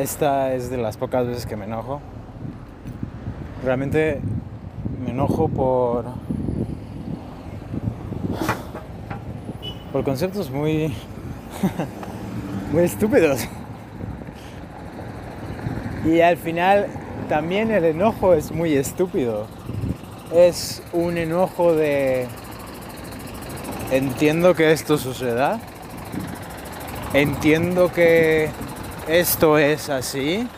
esta es de las pocas veces que me enojo. Realmente me enojo por por conceptos muy muy estúpidos. Y al final también el enojo es muy estúpido. Es un enojo de entiendo que esto suceda. Entiendo que esto es así,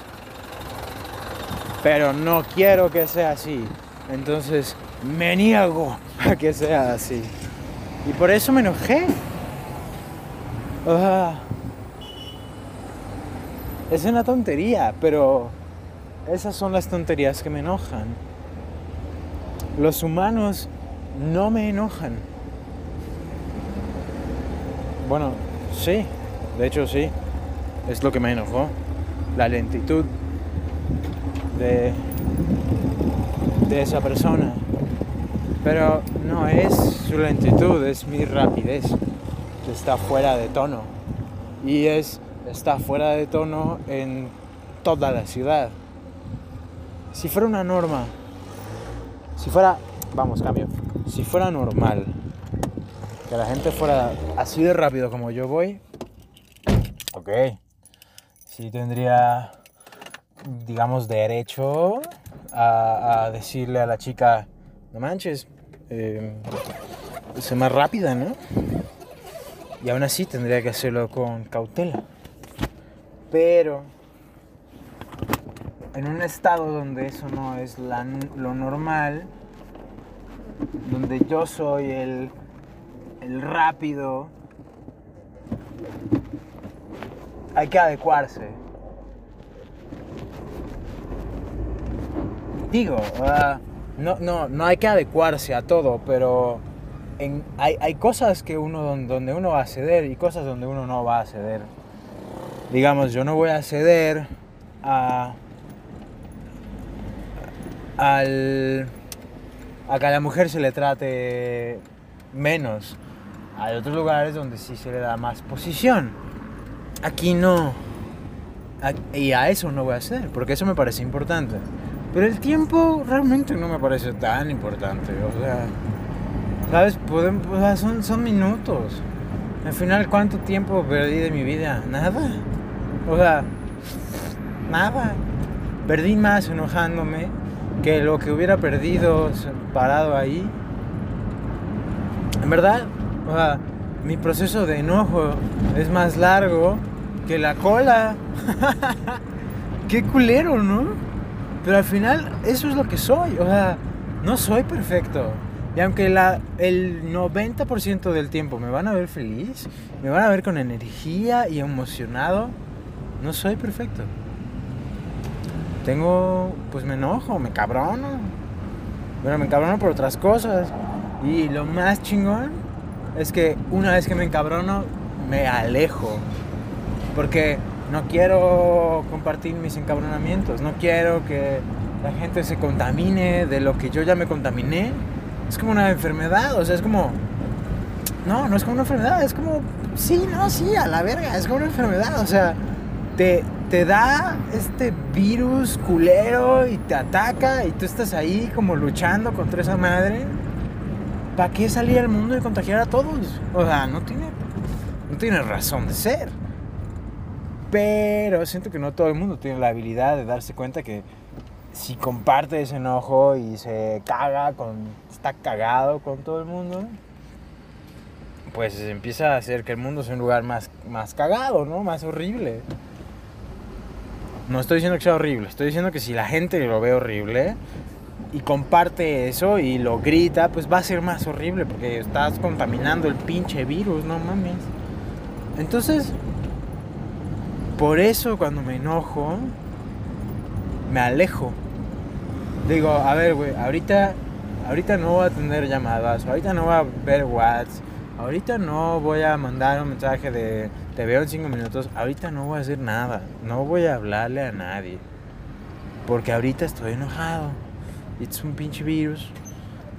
pero no quiero que sea así. Entonces me niego a que sea así. Y por eso me enojé. es una tontería, pero esas son las tonterías que me enojan. Los humanos no me enojan. Bueno, sí, de hecho sí es lo que me enojó. La lentitud de, esa persona. Pero no es su lentitud, es mi rapidez. Que está fuera de tono. Y es, está fuera de tono en toda la ciudad. Si fuera una norma, si fuera, vamos, cambio, si fuera normal, que la gente fuera así de rápido como yo voy, ok, sí tendría, digamos, derecho a, decirle a la chica, no manches, eh, sé más rápida, ¿no? Y aún así tendría que hacerlo con cautela. Pero en un estado donde eso no es lo normal, donde yo soy el, el rápido, hay que adecuarse. Digo, no, no, no hay que adecuarse a todo, pero hay, cosas que uno, donde uno va a ceder y cosas donde uno no va a ceder. Digamos, yo no voy a ceder a, a que a la mujer se le trate menos. Hay otros lugares donde sí se le da más posición. Aquí no. Y a eso no voy a hacer, porque eso me parece importante. Pero el tiempo realmente no me parece tan importante. O sea, ¿sabes? Podemos, son, son minutos. Al final, ¿cuánto tiempo perdí de mi vida? Nada. O sea, nada. Perdí más enojándome que lo que hubiera perdido parado ahí. En verdad, o sea, mi proceso de enojo es más largo que la cola. Qué culero, ¿no? Pero al final eso es lo que soy. O sea, no soy perfecto. Y aunque la, el 90% del tiempo me van a ver feliz, me van a ver con energía y emocionado, no soy perfecto. Tengo, pues me enojo, me cabrono. Pero me cabrono por otras cosas. Y lo más chingón es que una vez que me encabrono, me alejo. Porque no quiero compartir mis encabronamientos, no quiero que la gente se contamine de lo que yo ya me contaminé. Es como una enfermedad, o sea, es como... No, no es como una enfermedad, es como... Sí, no, sí, a la verga, es como una enfermedad, o sea, te, te da este virus culero y te ataca y tú estás ahí como luchando contra esa madre. ¿Para qué salir al mundo y contagiar a todos? O sea, no tiene, no tiene razón de ser. Pero siento que no todo el mundo tiene la habilidad de darse cuenta que si comparte ese enojo y se caga con. está cagado con todo el mundo, pues empieza a hacer que el mundo sea un lugar más, más cagado, ¿no? Más horrible. No estoy diciendo que sea horrible, estoy diciendo que si la gente lo ve horrible y comparte eso y lo grita, pues va a ser más horrible porque estás contaminando el pinche virus, no mames. Entonces, por eso cuando me enojo, me alejo. Digo, a ver, güey, ahorita, ahorita no voy a tener llamadas, ahorita no voy a ver WhatsApp, ahorita no voy a mandar un mensaje de te veo en cinco minutos, ahorita no voy a hacer nada, no voy a hablarle a nadie. Porque ahorita estoy enojado. Es un pinche virus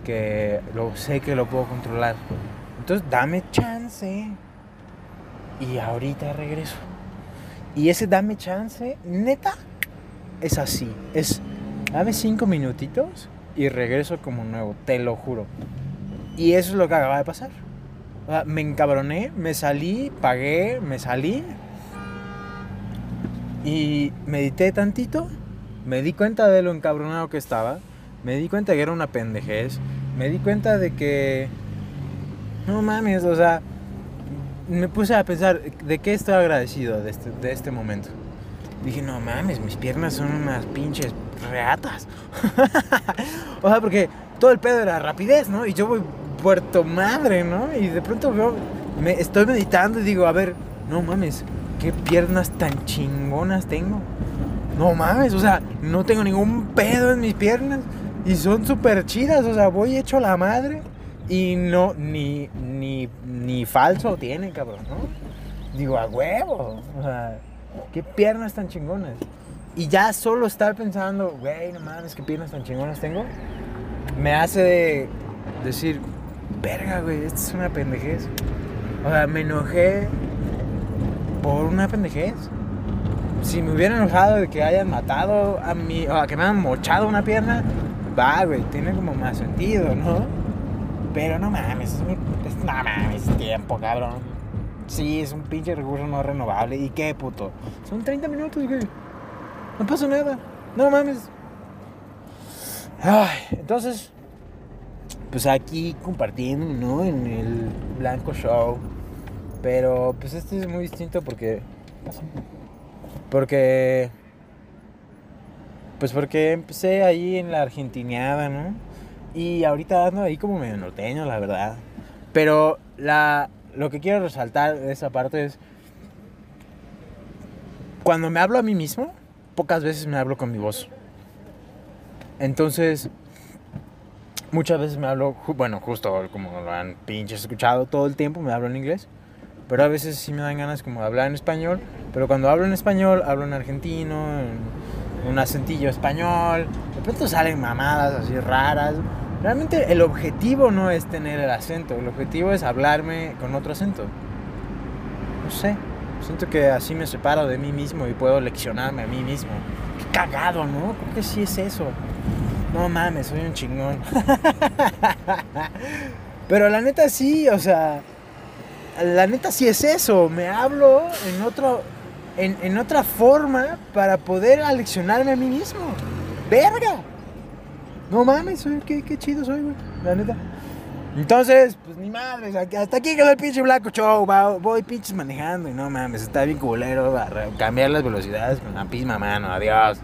que lo sé que lo puedo controlar. Entonces dame chance. Y ahorita regreso. Y ese dame chance, neta, es así. Es, dame cinco minutitos y regreso como nuevo, te lo juro. Y eso es lo que acaba de pasar. me encabroné, me salí, pagué, me salí. Y medité tantito, me di cuenta de lo encabronado que estaba, me di cuenta que era una pendejez, me di cuenta de que... No mames, o sea, me puse a pensar, ¿de qué estoy agradecido de este, de este momento? Dije, no mames, mis piernas son unas pinches reatas. o sea, porque todo el pedo era rapidez, ¿no? Y yo voy puerto madre, ¿no? Y de pronto veo, me estoy meditando y digo, a ver, no mames, qué piernas tan chingonas tengo. No mames, o sea, no tengo ningún pedo en mis piernas y son súper chidas, o sea, voy hecho la madre y no, ni, ni, ni falso tiene, cabrón, ¿no? Digo, a huevo, o sea, qué piernas tan chingonas. Y ya solo estar pensando, güey, no mames, qué piernas tan chingonas tengo, me hace decir, verga, güey, esta es una pendejez. O sea, me enojé por una pendejez. Si me hubiera enojado de que hayan matado a mí, o que me hayan mochado una pierna, tiene como más sentido, ¿no? Pero no mames, es, es, no mames, tiempo, cabrón. Sí, es un pinche recurso no renovable. ¿Y qué, puto? Son 30 minutos, güey. No pasa nada. No mames. Ay, entonces, pues aquí compartiendo, ¿no? En el Blanco Show. Pero pues este es muy distinto porque... Porque... Pues porque empecé ahí en la argentineada, ¿no? Y ahorita ando ahí como medio norteño, la verdad. Pero la, lo que quiero resaltar de esa parte es... Cuando me hablo a mí mismo, pocas veces me hablo con mi voz. Entonces, muchas veces me hablo, bueno, justo como lo han pinches escuchado todo el tiempo, me hablo en inglés. Pero a veces sí me dan ganas como de hablar en español. Pero cuando hablo en español, hablo en argentino, en un acentillo español. De pronto salen mamadas así raras. Realmente el objetivo no es tener el acento, el objetivo es hablarme con otro acento. No sé, siento que así me separo de mí mismo y puedo leccionarme a mí mismo. Qué cagado, ¿no? Creo que sí es eso. No mames, soy un chingón. Pero la neta sí, o sea, la neta sí es eso. Me hablo en otro, en, otra forma para poder aleccionarme a mí mismo. Verga. No mames, qué, qué chido soy, güey. La neta. Entonces, pues ni madres, hasta aquí quedó el pinche Blanco Show, voy pinches manejando y no mames, está bien culero, cambiar las velocidades con la pisma mano, adiós.